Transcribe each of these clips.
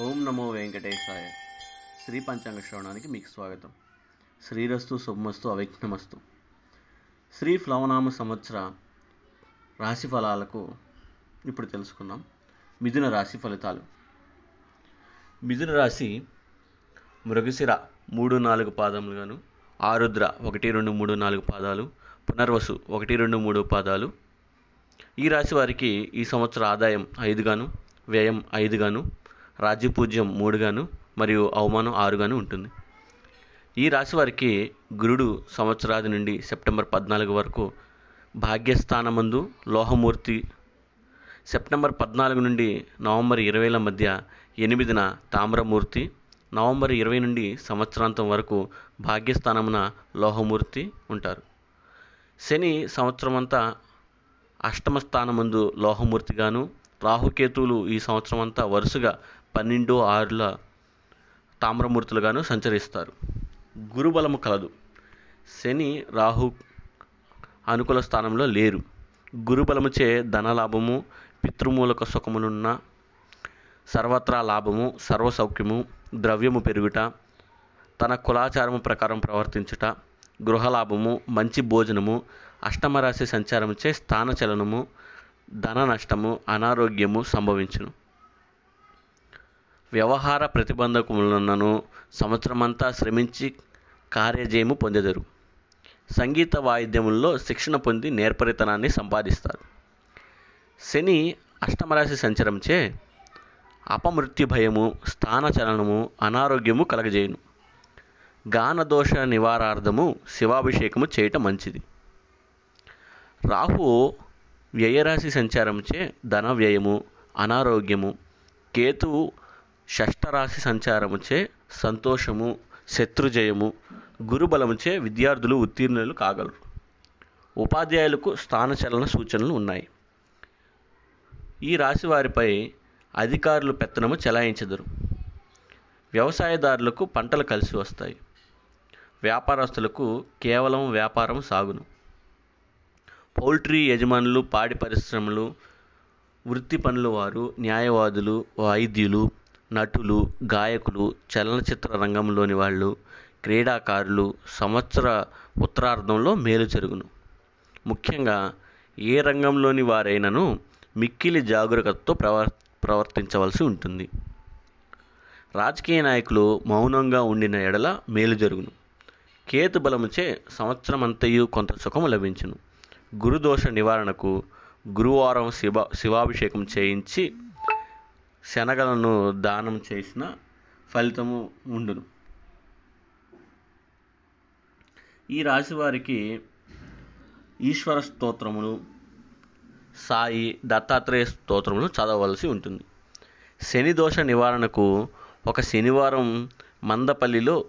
ఓం నమో వెంకటేశాయ. శ్రీ పంచాంగ శ్రవణానికి మీకు స్వాగతం. శ్రీరస్తు శుభమస్తు అవిఘ్నమస్తు. శ్రీ ప్లవనామ సంవత్సర రాశి ఫలాలకు ఇప్పుడు తెలుసుకుందాం. మిథున రాశి ఫలితాలు. మిథున రాశి మృగశిర మూడు నాలుగు పాదములుగాను ఆరుద్ర ఒకటి రెండు మూడు నాలుగు పాదాలు పునర్వసు ఒకటి రెండు మూడు పాదాలు. ఈ రాశి వారికి ఈ సంవత్సర ఆదాయం ఐదుగాను వ్యయం ఐదుగాను రాజ్యపూజ్యం మూడుగాను మరియు అవమానం ఆరుగాను ఉంటుంది. ఈ రాశి వారికి గురుడు సంవత్సరాది నుండి సెప్టెంబర్ పద్నాలుగు వరకు భాగ్యస్థానమందు లోహమూర్తి. సెప్టెంబర్ పద్నాలుగు నుండి నవంబర్ ఇరవైల మధ్య ఎనిమిదిన తామ్రమూర్తి. నవంబర్ ఇరవై నుండి సంవత్సరాంతం వరకు భాగ్యస్థానమున లోహమూర్తి ఉంటారు. శని సంవత్సరమంతా అష్టమ స్థానమందు లోహమూర్తిగాను రాహుకేతువులు ఈ సంవత్సరం అంతా వరుసగా పన్నెండు ఆరుల తామ్రమూర్తులుగాను సంచరిస్తారు. గురుబలము కలదు. శని రాహు అనుకూల స్థానంలో లేరు. గురుబలముచే ధనలాభము పితృమూలక సుఖమునున్న సర్వత్రా లాభము సర్వసౌఖ్యము ద్రవ్యము పెరుగుట తన కులాచారము ప్రకారం ప్రవర్తించుట గృహలాభము మంచి భోజనము అష్టమరాశి సంచారముచే స్థానచలనము ధన నష్టము అనారోగ్యము సంభవించును. వ్యవహార ప్రతిబంధకములను సంవత్సరమంతా శ్రమించి కార్యజయము పొందెదరు. సంగీత వాయిద్యముల్లో శిక్షణ పొంది నేర్పరితనాన్ని సంపాదిస్తారు. శని అష్టమరాశి సంచరంచే అపమృత్యు భయము స్థానచలనము అనారోగ్యము కలగజేయును. గానదోష నివారార్థము శివాభిషేకము చేయటం మంచిది. రాహు వ్యయరాశి సంచారంచే ధన వ్యయము అనారోగ్యము కేతువు షష్టరాశి సంచారముచే సంతోషము శత్రుజయము గురుబలముచే విద్యార్థులు ఉత్తీర్ణులు కాగలరు. ఉపాధ్యాయులకు స్థానచలన సూచనలు ఉన్నాయి. ఈ రాశి వారిపై అధికారులు పెత్తనము చెలాయించదురు. వ్యవసాయదారులకు పంటలు కలిసి వస్తాయి. వ్యాపారస్తులకు కేవలం వ్యాపారం సాగును. పౌల్ట్రీ యజమానులు పాడి పరిశ్రమలు వృత్తి పనుల వారు న్యాయవాదులు వైద్యులు నటులు గాయకులు చలనచిత్ర రంగంలోని వాళ్ళు క్రీడాకారులు సంవత్సర ఉత్తరార్ధంలో మేలు జరుగును. ముఖ్యంగా ఏ రంగంలోని వారైనను మిక్కిలి జాగ్రత్తతో ప్రవర్ ప్రవర్తించవలసి ఉంటుంది. రాజకీయ నాయకులు మౌనంగా ఉండిన ఎడల మేలు జరుగును. కేతు బలముచే సంవత్సరమంతయు కొంత సుఖము లభించును. గురుదోష నివారణకు గురువారం శివ శివాభిషేకం చేయించి శనగలను దానం చేసిన ఫలితము ఉండును. ఈ రాశి వారికి ఈశ్వర స్తోత్రములు సాయి దత్తాత్రేయ స్తోత్రములు చదవవలసి ఉంటుంది. శని దోష నివారణకు ఒక శనివారం మందపల్లిలో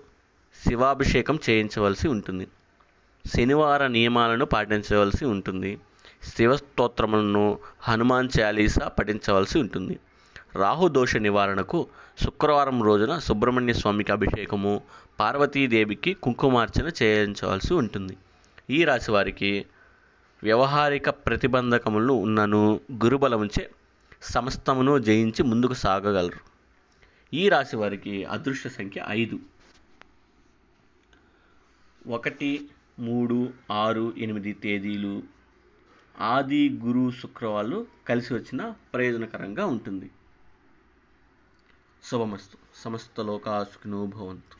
శివాభిషేకం చేయించవలసి ఉంటుంది. శనివార నియమాలను పాటించవలసి ఉంటుంది. శివస్తోత్రములను హనుమాన్ చాలీసా పఠించవలసి ఉంటుంది. రాహు దోష నివారణకు శుక్రవారం రోజున సుబ్రహ్మణ్య స్వామికి అభిషేకము పార్వతీదేవికి కుంకుమార్చన చేయించవలసి ఉంటుంది. ఈ రాశి వారికి వ్యవహారిక ప్రతిబంధకములు ఉన్నను గురుబలముచే సమస్తమును జయించి ముందుకు సాగగలరు. ఈ రాశి వారికి అదృష్ట సంఖ్య ఐదు. ఒకటి మూడు ఆరు ఎనిమిది తేదీలు ఆది గురు శుక్రవారాలు కలిసి వచ్చిన ప్రయోజనకరంగా ఉంటుంది. శుభమస్తు సమస్త లోకా సుఖినో భవంతు